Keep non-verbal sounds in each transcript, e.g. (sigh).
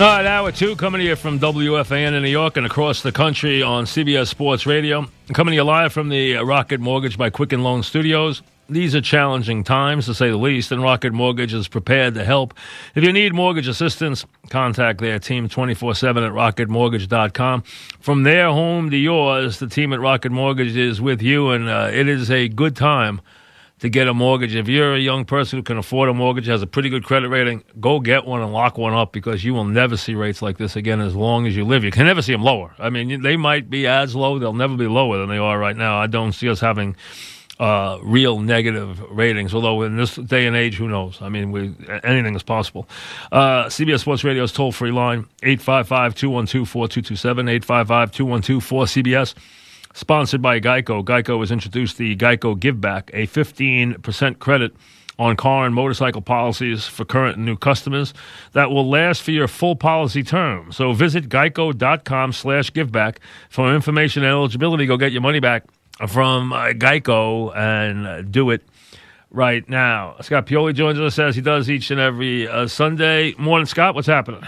All right, hour two coming to you from WFAN in New York and across the country on CBS Sports Radio. Coming to you live from the Rocket Mortgage by Quicken Loan Studios. These are challenging times, to say the least, and Rocket Mortgage is prepared to help. If you need mortgage assistance, contact their team 24 7 at rocketmortgage.com. From their home to yours, the team at Rocket Mortgage is with you, and uh, it is a good time to get a mortgage. If you're a young person who can afford a mortgage, has a pretty good credit rating, go get one and lock one up because you will never see rates like this again as long as you live. You can never see them lower. I mean, they might be as low, they'll never be lower than they are right now. I don't see us having uh, real negative ratings. Although in this day and age, who knows? I mean, we, anything is possible. Uh, CBS Sports Radio's toll free line 855 212 4227 855 212 4CBS. Sponsored by Geico. Geico has introduced the Geico Give Back, a 15% credit on car and motorcycle policies for current and new customers that will last for your full policy term. So visit geico.com slash giveback for information and eligibility. Go get your money back from uh, Geico and uh, do it right now. Scott Pioli joins us as he does each and every uh, Sunday. Morning, Scott. What's happening?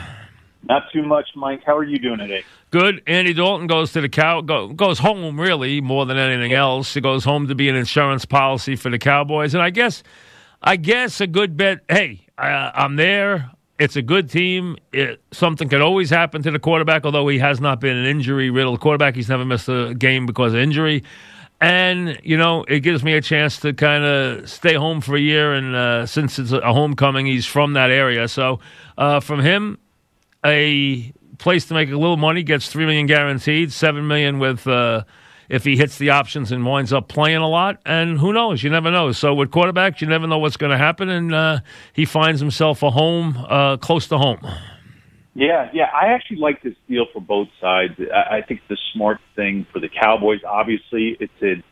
Not too much, Mike. How are you doing today? Good. Andy Dalton goes to the cow go, goes home really more than anything else. He goes home to be an insurance policy for the Cowboys, and I guess, I guess a good bet. Hey, uh, I'm there. It's a good team. It, something could always happen to the quarterback, although he has not been an injury riddled quarterback. He's never missed a game because of injury. And, you know, it gives me a chance to kind of stay home for a year. And uh, since it's a homecoming, he's from that area. So uh, from him, a place to make a little money gets three million guaranteed, seven million with uh, if he hits the options and winds up playing a lot. And who knows? You never know. So with quarterbacks, you never know what's going to happen. And uh, he finds himself a home uh, close to home. Yeah, yeah. I actually like this deal for both sides. I, think the smart thing for the Cowboys, obviously, it's a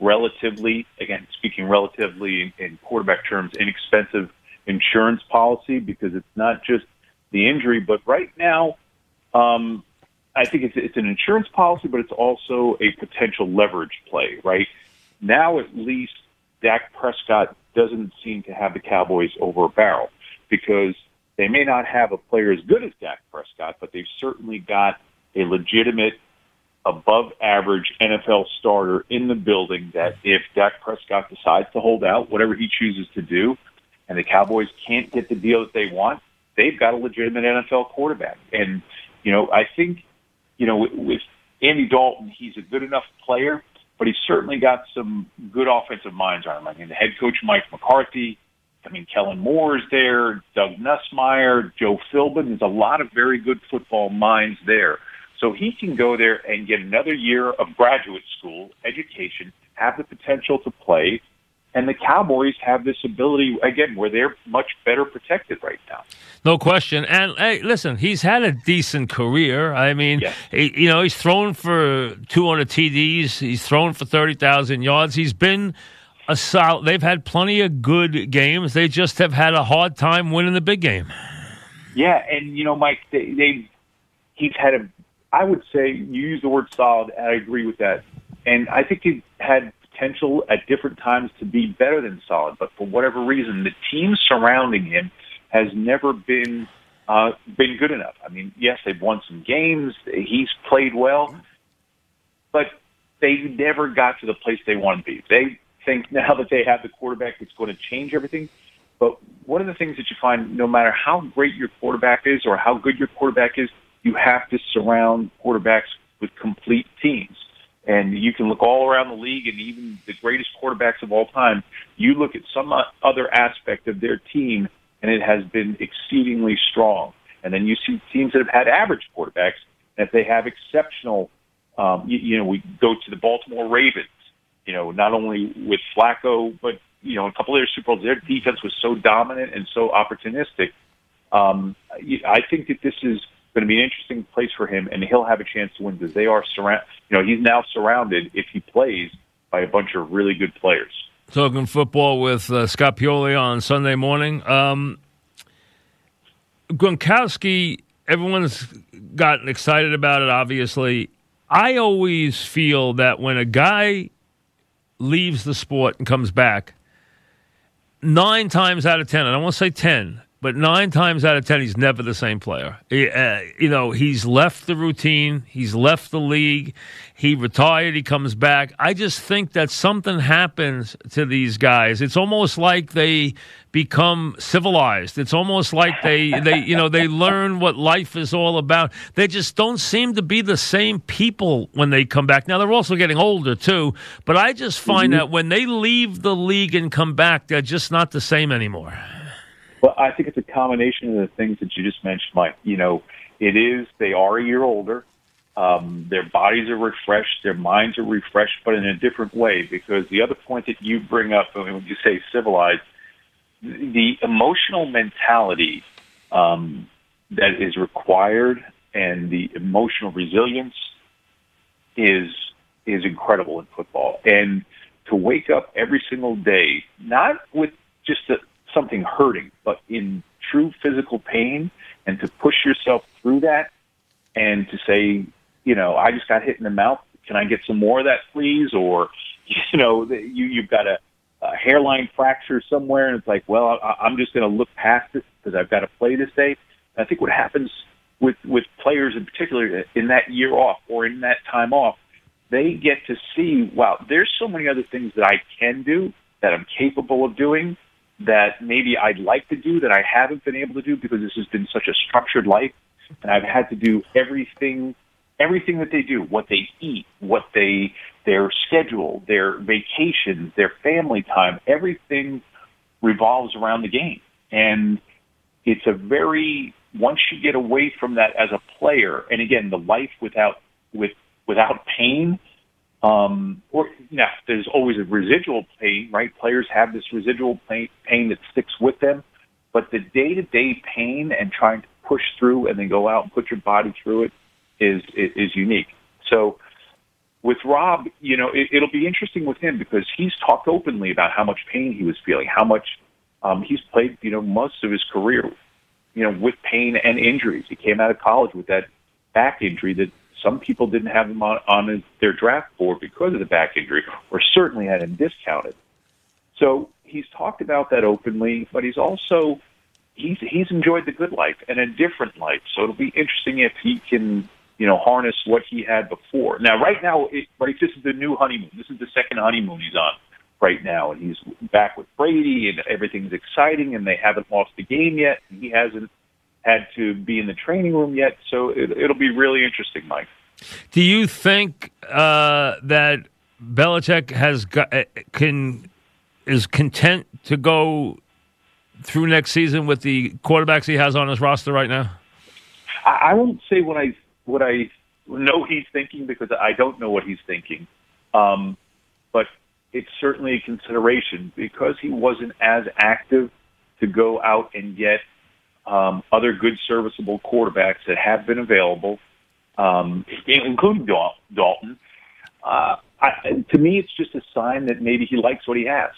relatively, again, speaking relatively in quarterback terms, inexpensive insurance policy because it's not just the injury, but right now, um, I think it's it's an insurance policy, but it's also a potential leverage play. Right now, at least Dak Prescott doesn't seem to have the Cowboys over a barrel because they may not have a player as good as Dak Prescott, but they've certainly got a legitimate, above average NFL starter in the building that if Dak Prescott decides to hold out, whatever he chooses to do, and the Cowboys can't get the deal that they want, they've got a legitimate NFL quarterback. And, you know, I think, you know, with, with Andy Dalton, he's a good enough player, but he's certainly got some good offensive minds on him. I mean, the head coach, Mike McCarthy, I mean, Kellen Moore is there, Doug Nussmeier, Joe Philbin. There's a lot of very good football minds there. So he can go there and get another year of graduate school education, have the potential to play, and the Cowboys have this ability again where they're much better protected right now. No question. And hey, listen, he's had a decent career. I mean, Yeah. he, you know, he's thrown for 200 TDs. He's thrown for 30,000 yards. He's been a solid. They've had plenty of good games. They just have had a hard time winning the big game. Yeah, and you know, Mike, they, they he's had a. I would say you use the word solid. And I agree with that, and I think he had potential at different times to be better than solid. But for whatever reason, the team surrounding him has never been uh, been good enough. I mean, yes, they've won some games. He's played well, but they never got to the place they want to be. They think now that they have the quarterback, it's going to change everything. But one of the things that you find, no matter how great your quarterback is or how good your quarterback is, you have to surround quarterbacks with complete teams. And you can look all around the league and even the greatest quarterbacks of all time, you look at some other aspect of their team and it has been exceedingly strong. And then you see teams that have had average quarterbacks, and if they have exceptional, um, you, you know, we go to the Baltimore Ravens, you know, not only with Flacco, but, you know, a couple of their Super Bowls, their defense was so dominant and so opportunistic. Um, I think that this is going to be an interesting place for him, and he'll have a chance to win because they are surround. You know, he's now surrounded if he plays by a bunch of really good players. Talking football with uh, Scott Pioli on Sunday morning. Um, Gronkowski, everyone's gotten excited about it. Obviously, I always feel that when a guy leaves the sport and comes back, nine times out of ten, I don't want to say ten, but nine times out of ten, he's never the same player. He, uh, you know, he's left the routine, he's left the league, he retired, he comes back. I just think that something happens to these guys. It's almost like they become civilized. It's almost like they, they you know, they learn what life is all about. They just don't seem to be the same people when they come back. Now, they're also getting older, too, but I just find mm-hmm. that when they leave the league and come back, they're just not the same anymore. Well, I think it's a combination of the things that you just mentioned, Mike. You know, it is they are a year older. Um, their bodies are refreshed, their minds are refreshed, but in a different way. Because the other point that you bring up when you say civilized, the emotional mentality um, that is required and the emotional resilience is is incredible in football. And to wake up every single day, not with just a, something hurting, but in true physical pain, and to push yourself through that, and to say, you know, I just got hit in the mouth. Can I get some more of that, please? Or, (laughs) you know, you you've got a, a hairline fracture somewhere, and it's like, well, I, I'm just going to look past it because I've got to play this day. I think what happens with with players in particular uh, in that year off or in that time off, they get to see, wow, there's so many other things that I can do that I'm capable of doing that maybe I'd like to do that I haven't been able to do because this has been such a structured life and I've had to do everything everything that they do, what they eat, what they their schedule, their vacations, their family time, everything revolves around the game. And it's a very once you get away from that as a player, and again, the life without with without pain um, or now there's always a residual pain, right? Players have this residual pain, pain that sticks with them, but the day-to-day pain and trying to push through and then go out and put your body through it is is, is unique. So with Rob, you know, it, it'll be interesting with him because he's talked openly about how much pain he was feeling, how much um, he's played, you know, most of his career, you know, with pain and injuries. He came out of college with that back injury that some people didn't have him on, on their draft board because of the back injury, or certainly had him discounted. So he's talked about that openly, but he's also he's he's enjoyed the good life and a different life. So it'll be interesting if he can you know harness what he had before. Now, right now, it, right, this is the new honeymoon. This is the second honeymoon he's on right now, and he's back with Brady, and everything's exciting, and they haven't lost a game yet. And he hasn't had to be in the training room yet. So it, will be really interesting, Mike. Do you think uh, that Belichick has got, uh, can is content to go through next season with the quarterbacks he has on his roster right now? I, I won't say what I what I know he's thinking because I don't know what he's thinking. Um, but it's certainly a consideration because he wasn't as active to go out and get um, other good serviceable quarterbacks that have been available, um, including Dalton. Uh, I, to me, it's just a sign that maybe he likes what he has,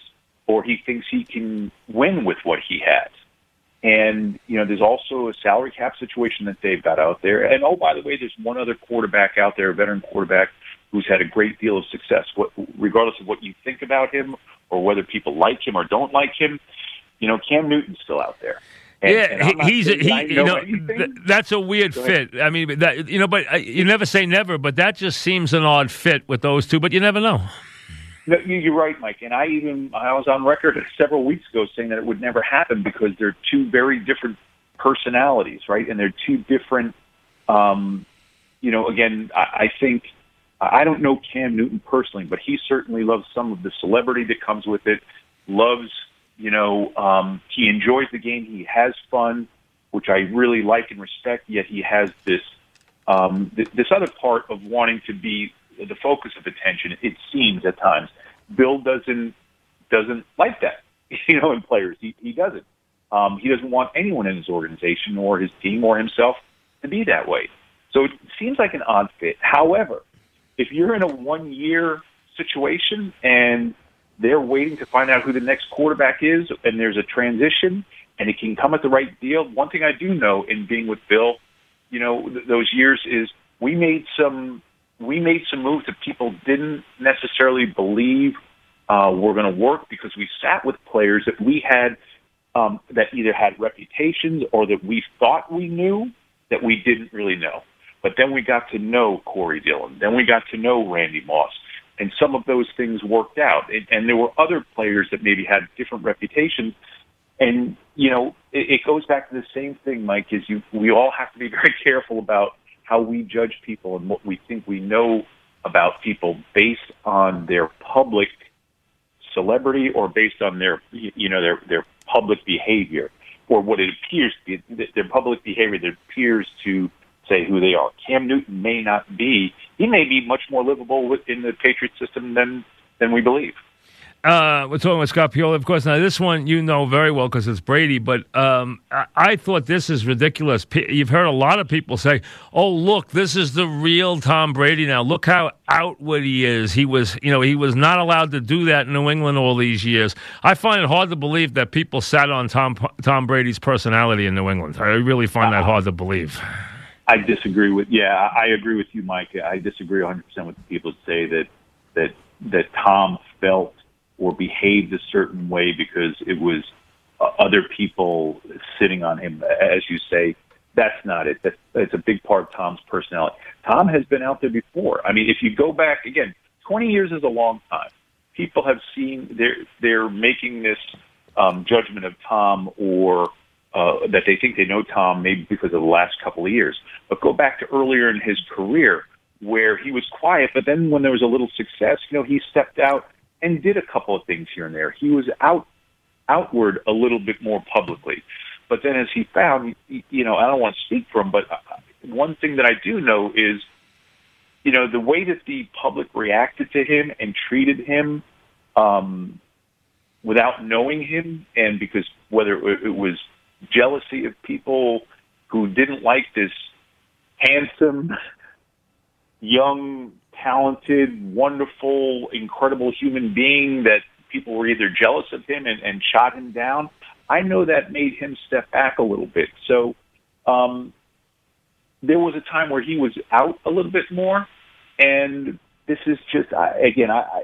or he thinks he can win with what he has. And you know, there's also a salary cap situation that they've got out there. And oh, by the way, there's one other quarterback out there, a veteran quarterback, who's had a great deal of success. What, regardless of what you think about him, or whether people like him or don't like him, you know, Cam Newton's still out there. And, yeah, and he's a, he. You know th- that's a weird fit. I mean, that you know, but uh, you never say never. But that just seems an odd fit with those two. But you never know. No, you- you're right, Mike. And I even I was on record several weeks ago saying that it would never happen because they're two very different personalities, right? And they're two different. Um, you know, again, I, I think I don't know Cam Newton personally, but he certainly loves some of the celebrity that comes with it. Loves, you know, um, he enjoys the game. He has fun, which I really like and respect. Yet he has this um, th- this other part of wanting to be the focus of attention. It seems at times Bill doesn't doesn't like that, (laughs) you know, in players. He he doesn't. Um, he doesn't want anyone in his organization or his team or himself to be that way. So it seems like an odd fit. However, if you're in a one year situation and they're waiting to find out who the next quarterback is and there's a transition and it can come at the right deal, one thing I do know in being with Bill, you know, th- those years is we made some we made some moves that people didn't necessarily believe uh, were going to work because we sat with players that we had um, that either had reputations or that we thought we knew that we didn't really know. But then we got to know Corey Dillon. Then we got to know Randy Moss. And some of those things worked out. And, and there were other players that maybe had different reputations. And, you know, it, it goes back to the same thing, Mike, is you, we all have to be (laughs) very careful about how we judge people and what we think we know about people based on their public celebrity or based on their, you know, their, their public behavior or what it appears to be, their public behavior that appears to say who they are. Cam Newton may not be, he may be much more livable within the Patriot system than, than we believe. Uh, we're talking with Scott Pioli, of course. Now, this one you know very well because it's Brady, but um, I, I thought this is ridiculous. P- You've heard a lot of people say, "Oh, look, this is the real Tom Brady now. Look how outward he is. He was, you know, he was not allowed to do that in New England all these years." I find it hard to believe that people sat on Tom Tom Brady's personality in New England. I really find that hard to believe. I disagree with. Yeah, I agree with you, Mike. I disagree 100 percent with the people say that that that Tom felt or behaved a certain way because it was uh, other people sitting on him. As you say, that's not it. That's, that's a big part of Tom's personality. Tom has been out there before. I mean, if you go back again, 20 years is a long time. People have seen they're they're making this um, judgment of Tom or uh, that they think they know Tom maybe because of the last couple of years. But go back to earlier in his career where he was quiet, but then when there was a little success, you know, he stepped out and did a couple of things here and there. He was out outward a little bit more publicly. But then as he found, you know, I don't want to speak for him, but uh, one thing that I do know is, you know, the way that the public reacted to him and treated him um, without knowing him, and because whether it was jealousy of people who didn't like this handsome, young, talented, wonderful, incredible human being that people were either jealous of him and, and shot him down. I know that made him step back a little bit. So um, there was a time where he was out a little bit more, and this is just I, again. I, I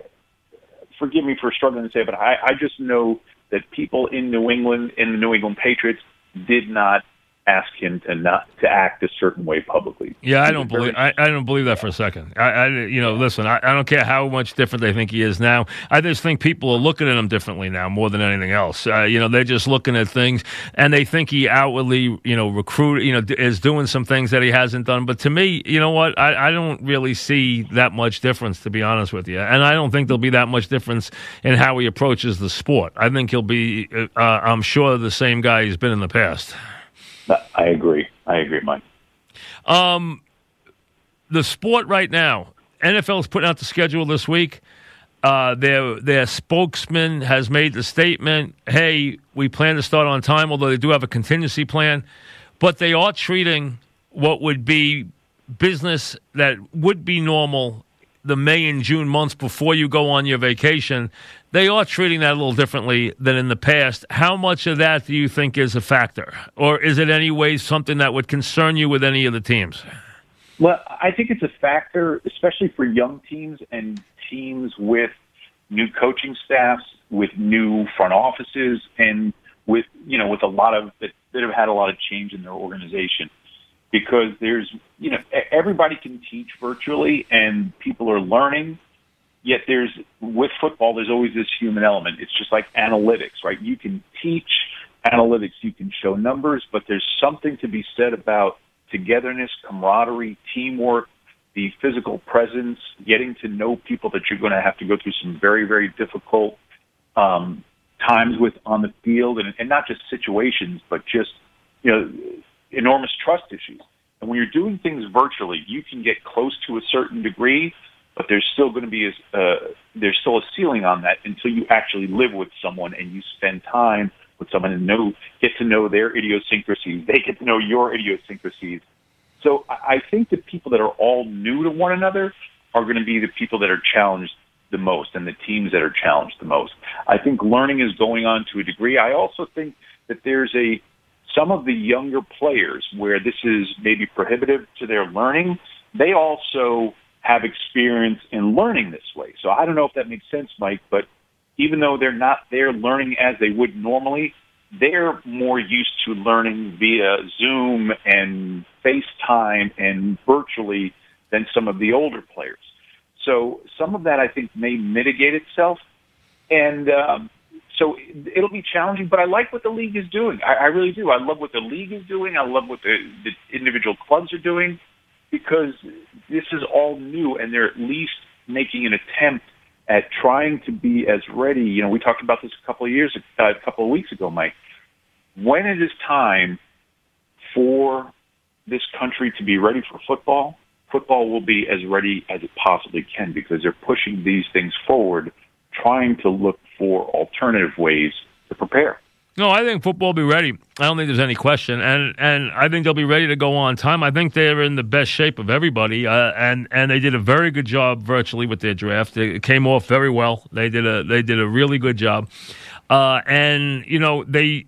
forgive me for struggling to say, but I, I just know that people in New England, in the New England Patriots, did not ask him to not to act a certain way publicly. Yeah, I don't believe. I, I don't believe that for a second. I, I you know, listen. I, I don't care how much different they think he is now. I just think people are looking at him differently now more than anything else. Uh, you know, they're just looking at things and they think he outwardly, you know, recruit, you know, d- is doing some things that he hasn't done. But to me, you know what? I, I don't really see that much difference, to be honest with you. And I don't think there'll be that much difference in how he approaches the sport. I think he'll be, uh, I'm sure, the same guy he's been in the past. I agree. I agree, Mike. Um, the sport right now, NFL is putting out the schedule this week. Uh, their their spokesman has made the statement, "Hey, we plan to start on time, although they do have a contingency plan, but they are treating what would be business that would be normal the May and June months before you go on your vacation. They are treating that a little differently than in the past. How much of that do you think is a factor, or is it any way something that would concern you with any of the teams?" Well, I think it's a factor, especially for young teams and teams with new coaching staffs, with new front offices, and with you know with a lot of that, that have had a lot of change in their organization because there's, you know, everybody can teach virtually and people are learning. Yet there's, with football, there's always this human element. It's just like analytics, right? You can teach analytics, you can show numbers, but there's something to be said about togetherness, camaraderie, teamwork, the physical presence, getting to know people that you're going to have to go through some very, very difficult um, times with on the field, and, and not just situations, but just you know enormous trust issues. And when you're doing things virtually, you can get close to a certain degree, but there's still going to be a uh, there's still a ceiling on that until you actually live with someone and you spend time with someone and know get to know their idiosyncrasies. They get to know your idiosyncrasies. So I I think the people that are all new to one another are going to be the people that are challenged the most and the teams that are challenged the most. I think learning is going on to a degree. I also think that there's a some of the younger players where this is maybe prohibitive to their learning, they also have experience in learning this way. So I don't know if that makes sense, Mike, but even though they're not there learning as they would normally, they're more used to learning via Zoom and FaceTime and virtually than some of the older players. So some of that I think may mitigate itself. And um, so it'll be challenging, but I like what the league is doing. I, I really do. I love what the league is doing. I love what the, the individual clubs are doing because this is all new and they're at least making an attempt at trying to be as ready. You know, we talked about this a couple of years, uh, a couple of weeks ago, Mike. When it is time for this country to be ready for football, football will be as ready as it possibly can because they're pushing these things forward, trying to look for alternative ways to prepare. No, I think football will be ready. I don't think there's any question, and and I think they'll be ready to go on time. I think they're in the best shape of everybody, uh, and and they did a very good job virtually with their draft. It came off very well. They did a they did a really good job, uh, and you know they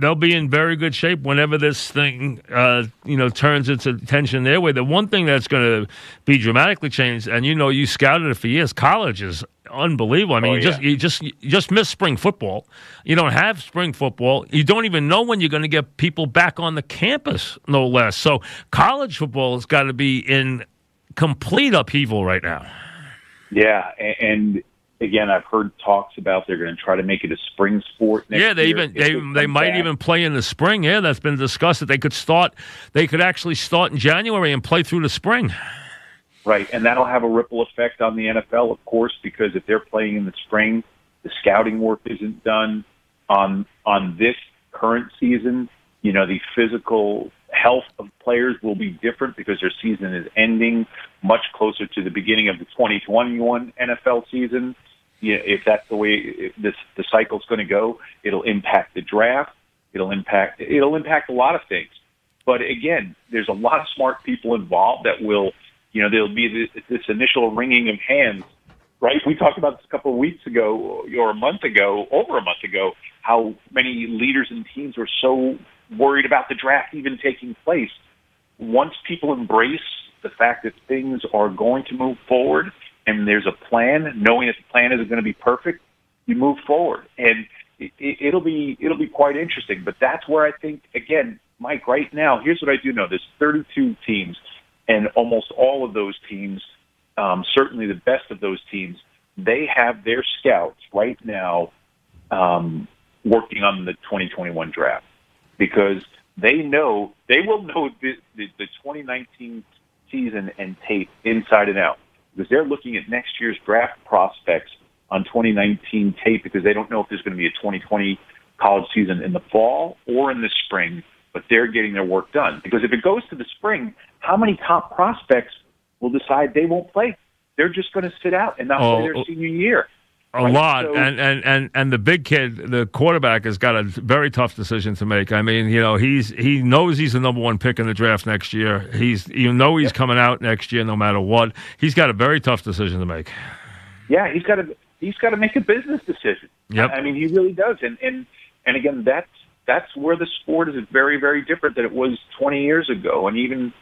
they'll be in very good shape whenever this thing, uh, you know, turns its attention their way. The one thing that's going to be dramatically changed, and you know, you scouted it for years. College is unbelievable. I mean, Oh, you just you just you just miss spring football. You don't have spring football. You don't even know when you're going to get people back on the campus, no less. So, college football has got to be in complete upheaval right now. Yeah, and again, I've heard talks about they're going to try to make it a spring sport. Next yeah, they year even they they might back. even play in the spring. Yeah, that's been discussed that they could start. They could actually start in January and play through the spring. Right, and that'll have a ripple effect on the NFL, of course, because if they're playing in the spring, the scouting work isn't done on on this current season. You know, the physical health of players will be different because their season is ending much closer to the beginning of the 2021 NFL season. If that's the way this the cycle's going to go, it'll impact the draft. It'll impact it'll impact a lot of things. But again, there's a lot of smart people involved that will, you know, there'll be this, this initial wringing of hands, right? We talked about this a couple of weeks ago or a month ago, over a month ago, how many leaders and teams were so worried about the draft even taking place. Once people embrace the fact that things are going to move forward and there's a plan, knowing that the plan isn't going to be perfect, you move forward. And it, it, it'll be it'll be quite interesting. But that's where I think again, Mike. Right now, here's what I do know: there's 32 teams, and almost all of those teams, um, certainly the best of those teams, they have their scouts right now um, working on the 2021 draft because they know they will know the, the, the 2019 season and tape inside and out because they're looking at next year's draft prospects on 2019 tape because they don't know if there's going to be a 2020 college season in the fall or in the spring, but they're getting their work done. Because if it goes to the spring, how many top prospects will decide they won't play? They're just going to sit out and not Oh, play their oh. senior year. A Right, lot, so- and, and and and the big kid, the quarterback, has got a very tough decision to make. I mean, you know, he's he knows he's the number one pick in the draft next year. He's you know he's coming out next year no matter what. He's got a very tough decision to make. Yeah, he's got to he's got to make a business decision. Yep. I mean, he really does. And and and again, that's that's where the sport is very very different than it was 20 years ago, and even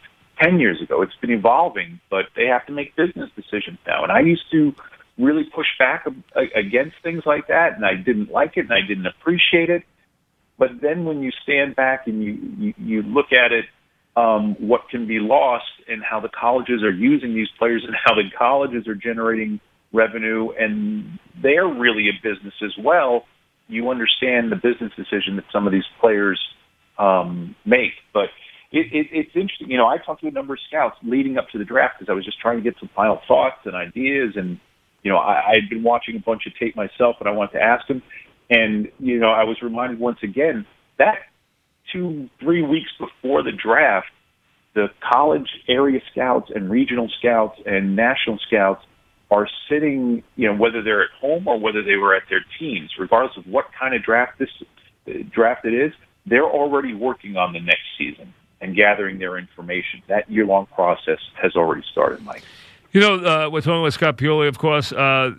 10 years ago. It's been evolving, but they have to make business decisions now. And I used to really push back against things like that, and I didn't like it, and I didn't appreciate it. But then when you stand back and you you, you look at it, um, what can be lost and how the colleges are using these players and how the colleges are generating revenue and they're really a business as well. You understand the business decision that some of these players um, make, but it, it, it's interesting. You know, I talked to a number of scouts leading up to the draft because I was just trying to get some final thoughts and ideas. And, you know, I, I had been watching a bunch of tape myself, and I wanted to ask them. And, you know, I was reminded once again that two, three weeks before the draft, the college area scouts and regional scouts and national scouts are sitting, you know, whether they're at home or whether they were at their teams, regardless of what kind of draft this draft it is, they're already working on the next season and gathering their information. That year long process has already started, Mike. You know, uh, we're talking with Scott Pioli, of course. Uh,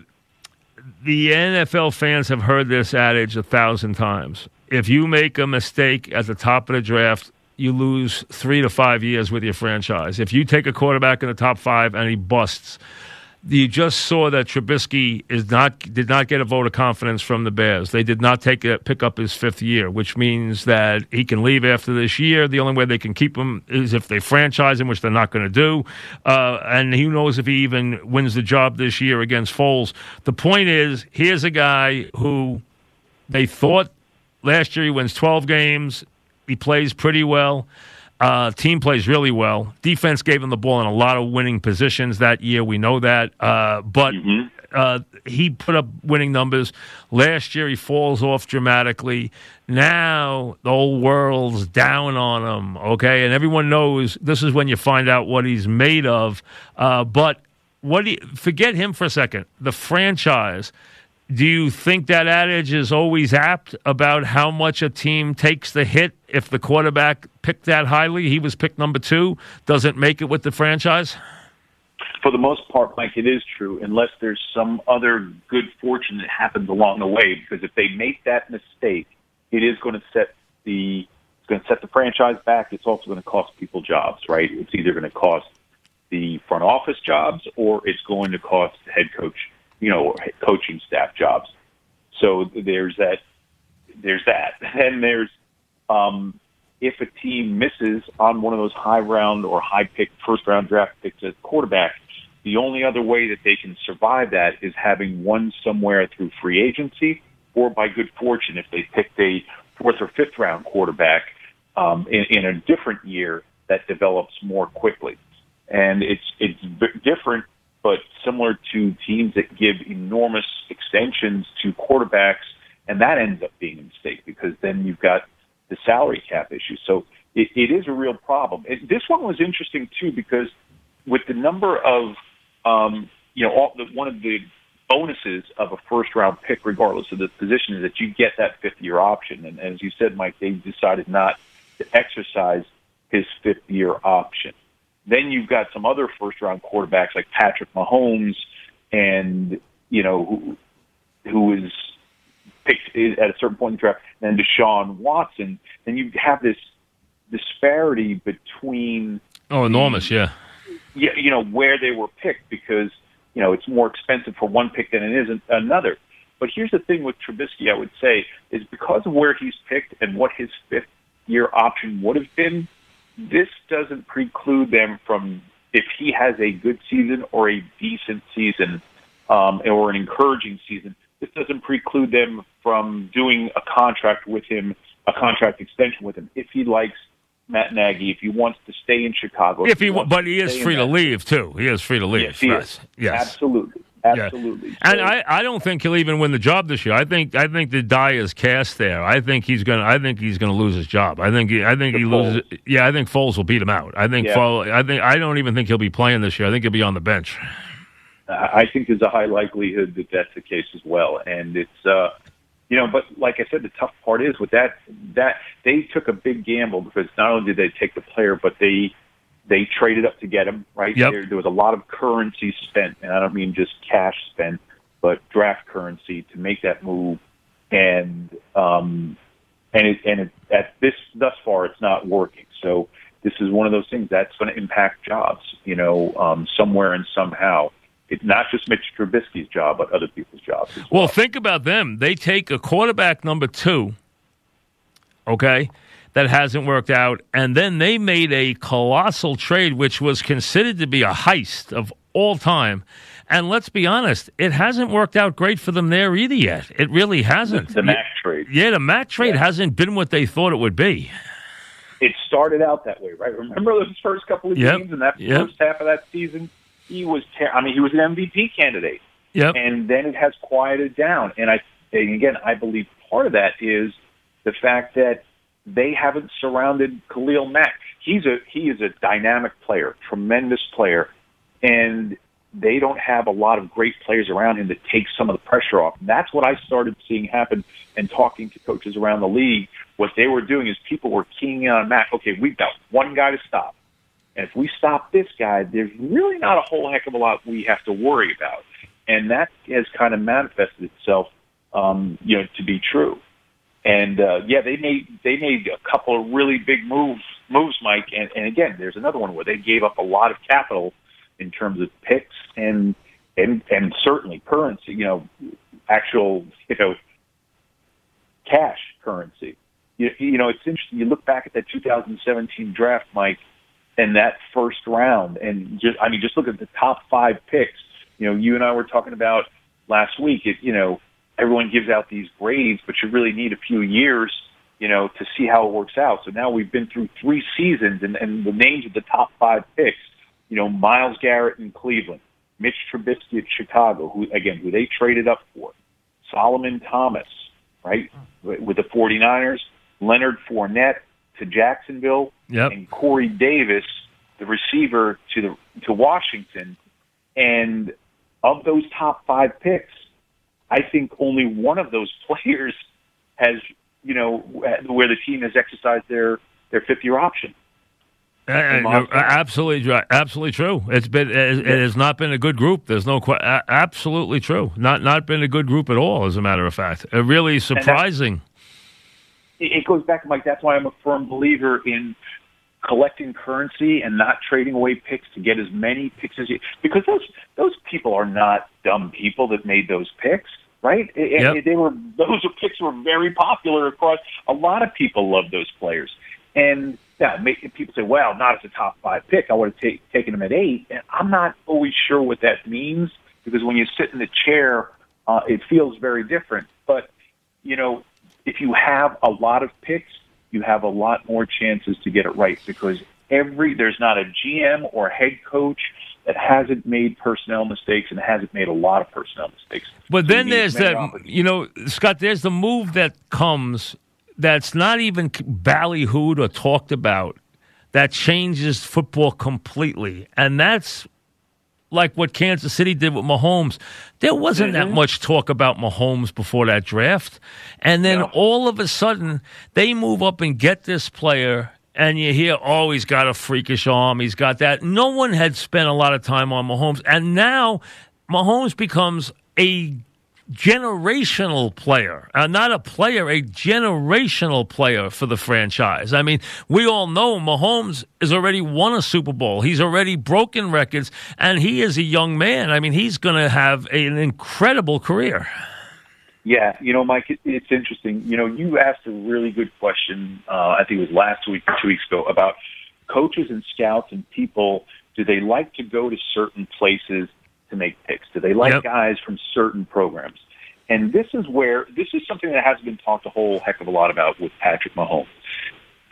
the NFL fans have heard this adage a thousand times. If you make a mistake at the top of the draft, you lose three to five years with your franchise. If you take a quarterback in the top five and he busts, you just saw that Trubisky is not did not get a vote of confidence from the Bears. They did not take a, pick up his fifth year, which means that he can leave after this year. The only way they can keep him is if they franchise him, which they're not going to do. Uh, and who knows if he even wins the job this year against Foles. The point is, here's a guy who they thought last year he wins 12 games. He plays pretty well. Uh, team plays really well. Defense gave him the ball in a lot of winning positions that year. We know that. Uh, but Mm-hmm. uh, he put up winning numbers. Last year, he falls off dramatically. Now, the whole world's down on him, okay? And everyone knows this is when you find out what he's made of. Uh, but what do you, forget him for a second. The franchise do you think that adage is always apt about how much a team takes the hit if the quarterback picked that highly? He was picked number two. Doesn't make it with the franchise? For the most part, Mike, it is true, unless there's some other good fortune that happens along the way. Because if they make that mistake, it is going to set the it's going to set the franchise back. It's also going to cost people jobs, right? It's either going to cost the front office jobs or it's going to cost the head coach you know, coaching staff jobs. So there's that. There's that. (laughs) And there's um, if a team misses on one of those high round or high pick first round draft picks at quarterback, the only other way that they can survive that is having one somewhere through free agency or by good fortune if they picked a fourth or fifth round quarterback um, in, in a different year that develops more quickly. And it's it's different but similar to teams that give enormous extensions to quarterbacks, and that ends up being a mistake because then you've got the salary cap issue. So it, it is a real problem. It, this one was interesting too because with the number of, um, you know, all, the, one of the bonuses of a first round pick, regardless of the position, is that you get that fifth year option. And as you said, Mike, they decided not to exercise his fifth year option. Then you've got some other first round quarterbacks like Patrick Mahomes and, you know, who, who is picked at a certain point in the draft, and Deshaun Watson. Then you have this disparity between. Oh, enormous, yeah. Yeah, you know, where they were picked because, you know, it's more expensive for one pick than it is another. But here's the thing with Trubisky, I would say, is because of where he's picked and what his fifth year option would have been, this doesn't preclude them from if he has a good season or a decent season um, or an encouraging season. This doesn't preclude them from doing a contract with him, a contract extension with him, if he likes Matt Nagy, if he wants to stay in Chicago. If he, he but he is free to leave too. He is free to leave. Yes, he right. is. Yes, absolutely. Absolutely. Yeah. And I, I don't think he'll even win the job this year. I think I think the die is cast there. I think he's gonna I think he's gonna lose his job. I think he, I think he Foles. loses. Yeah, I think Foles will beat him out. I think Yeah. Foles, I think I don't even think he'll be playing this year. I think he'll be on the bench. I think there's a high likelihood that that's the case as well. And it's, uh, you know, but like I said, the tough part is with that, that they took a big gamble because not only did they take the player, but they, they traded up to get him, right? Yep. There, there was a lot of currency spent, and I don't mean just cash spent, but draft currency to make that move. And, um, and it, and it, at this, thus far, it's not working. So this is one of those things that's going to impact jobs, you know, um, somewhere and somehow. It's not just Mitch Trubisky's job, but other people's jobs well. Well, think about them. They take a quarterback number two, okay, that hasn't worked out. And then they made a colossal trade, which was considered to be a heist of all time. And let's be honest, it hasn't worked out great for them there either yet. It really hasn't. The, Mack trade. Yeah, the Mack trade Yeah. hasn't been what they thought it would be. It started out that way, right? Remember those first couple of Yep. games in that Yep. first half of that season? He was, ter- I mean, he was an MVP candidate. Yep. and then it has quieted down. And I, and again, I believe part of that is the fact that they haven't surrounded Khalil Mack. He's a he is a dynamic player, tremendous player, and they don't have a lot of great players around him that take some of the pressure off. And that's what I started seeing happen and talking to coaches around the league. What they were doing is people were keying in on Mack. Okay, we've got one guy to stop. And if we stop this guy, there's really not a whole heck of a lot we have to worry about. And that has kind of manifested itself, um, you know, to be true. And uh, yeah, they made they made a couple of really big moves, moves, Mike. And, and again, there's another one where they gave up a lot of capital in terms of picks and and and certainly currency. You know, actual you know cash currency. You, you know, it's interesting. You look back at that 2017 draft, Mike, and that first round, and just I mean, just look at the top five picks. You know, you and I were talking about last week. It, you know, everyone gives out these grades, but you really need a few years, you know, to see how it works out. So now we've been through three seasons, and, and the names of the top five picks. You know, Myles Garrett in Cleveland, Mitch Trubisky at Chicago, who again, who they traded up for, Solomon Thomas, right, with the 49ers, Leonard Fournette to Jacksonville, Yep. and Corey Davis, the receiver to the to Washington. And of those top five picks, I think only one of those (laughs) players has, you know, where the team has exercised their their fifth year option. Uh, uh, no, absolutely, absolutely true. It's been it, it has not been a good group. There's no absolutely true. Not not been a good group at all. As a matter of fact, uh, really surprising. It it goes back, Mike. That's why I'm a firm believer in collecting currency and not trading away picks to get as many picks as you because those those people are not dumb people that made those picks right? Yep. they were those picks were very popular across a lot of people love those players. And yeah people say well not as a top five pick i would have ta- taken him at eight. And i'm not always sure what that means because when you sit in the chair uh, it feels very different. But you know if you have a lot of picks, you have a lot more chances to get it right because every there's not a GM or head coach that hasn't made personnel mistakes and hasn't made a lot of personnel mistakes. But So then there's that, you know, Scott. There's the move that comes that's not even ballyhooed or talked about that changes football completely, and that's like what Kansas City did with Mahomes. There wasn't that Mm-hmm. much talk about Mahomes before that draft. And then No. all of a sudden, they move up and get this player. And you hear, oh, he's got a freakish arm. He's got that. No one had spent a lot of time on Mahomes. And now Mahomes becomes a generational player, uh, not a player, a generational player for the franchise. I mean, we all know Mahomes has already won a Super Bowl. He's already broken records, and he is a young man. I mean, he's going to have an incredible career. Yeah, you know, Mike, it's interesting. You know, you asked a really good question. Uh, I think it was last week or two weeks ago about coaches and scouts and people. Do they like to go to certain places to make picks? Do they like Yep. guys from certain programs? And this is where this is something that hasn't been talked a whole heck of a lot about with Patrick Mahomes.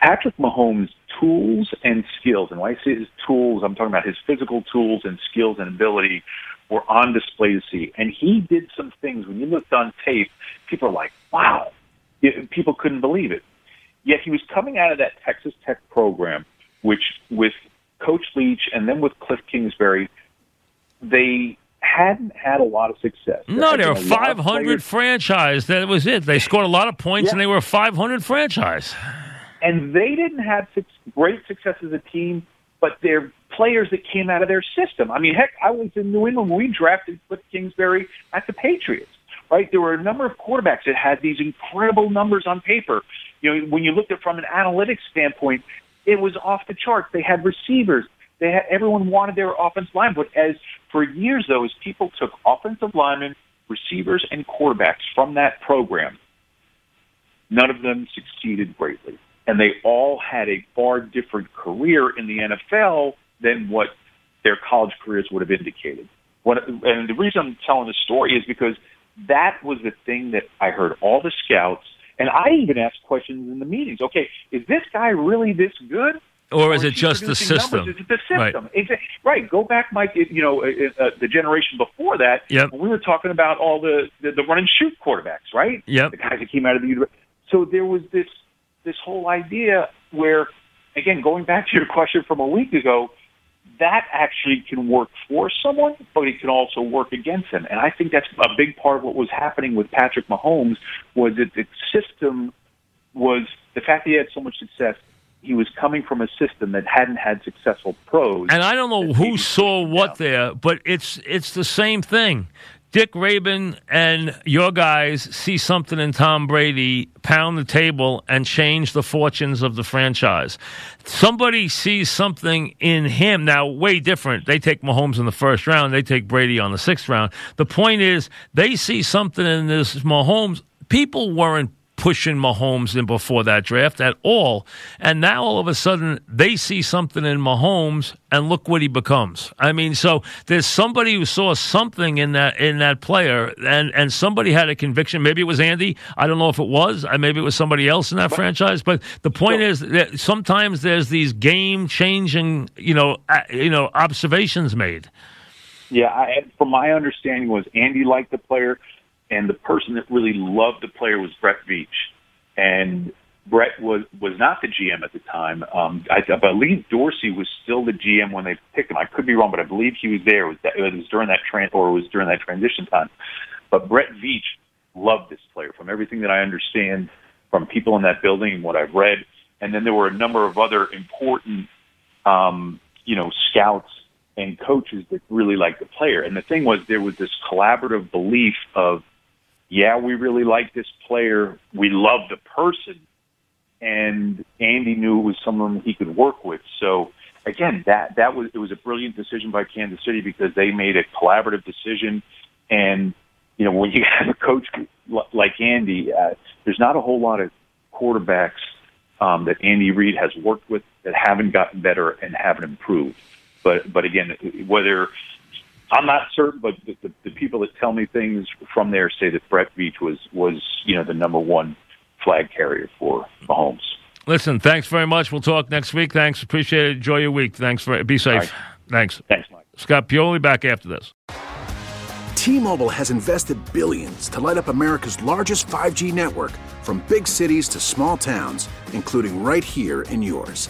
Patrick Mahomes' tools and skills, and when I say his tools, I'm talking about his physical tools and skills and ability were on display to see. And he did some things when you looked on tape, people are like, wow. It- People couldn't believe it. Yet he was coming out of that Texas Tech program, which with Coach Leach and then with Cliff Kingsbury, they hadn't had a lot of success. There No, they were a 500 franchise. That was it. They scored a lot of points, Yeah. and they were a 500 franchise. and they didn't have great success as a team, but they're players that came out of their system. I mean, heck, I was in New England when we drafted Cliff Kingsbury at the Patriots. Right, there were a number of quarterbacks that had these incredible numbers on paper. You know, when you looked at it from an analytics standpoint, it was off the charts. They had receivers. They had everyone wanted their offensive line, but as for years though, as people took offensive linemen, receivers, and quarterbacks from that program, none of them succeeded greatly. And they all had a far different career in the NFL than what their college careers would have indicated. What, and the reason I'm telling this story is because that was the thing that I heard all the scouts, and I even asked questions in the meetings. Okay, is this guy really this good? Or is it just the system? Numbers? Is it the system? Right. It, right. Go back, Mike. You know, uh, uh, the generation before that. Yep. We were talking about all the, the the run and shoot quarterbacks, right? Yep. The guys that came out of the university. So there was this this whole idea where, again, going back to your question from a week ago, that actually can work for someone, but it can also work against them. And I think that's a big part of what was happening with Patrick Mahomes was that the system was the fact that he had so much success. He was coming from a system that hadn't had successful pros. And I don't know who saw what there, but it's it's the same thing. Dick Rehbein and your guys see something in Tom Brady, pound the table, and change the fortunes of the franchise. Somebody sees something in him. Now, way different. They take Mahomes in the first round, they take Brady on the sixth round. The point is, they see something in this Mahomes. People weren't pushing Mahomes in before that draft at all. And now all of a sudden they see something in Mahomes and look what he becomes. I mean, so there's somebody who saw something in that in that player and and somebody had a conviction. Maybe it was Andy. I don't know if it was. Maybe it was somebody else in that but, franchise. But the point is that sometimes there's these game changing, you know, you know, observations made. Yeah, I, from my understanding was Andy liked the player and the person that really loved the player was Brett Veach, and Brett was was not the GM at the time. Um, I, I believe Dorsey was still the GM when they picked him. I could be wrong, but I believe he was there. It was, that, it was during that tran- or was during that transition time. But Brett Veach loved this player from everything that I understand from people in that building and what I've read. And then there were a number of other important, um, you know, scouts and coaches that really liked the player. And the thing was, there was this collaborative belief of yeah, we really like this player. We love the person. And Andy knew it was someone he could work with. So again, that, that was, it was a brilliant decision by Kansas City because they made a collaborative decision. And, you know, when you (laughs) have a coach like Andy, uh, there's not a whole lot of quarterbacks um, that Andy Reid has worked with that haven't gotten better and haven't improved. But, but again, whether I'm not certain, but the, the, the people that tell me things from there say that Brett Veach was was you know the number one flag carrier for Mahomes. Listen, thanks very much. We'll talk next week. Thanks, appreciate it. Enjoy your week. Thanks for be safe. Right. Thanks. Thanks, Mike. Scott Pioli back after this. T-Mobile has invested billions to light up America's largest 5G network, from big cities to small towns, including right here in yours.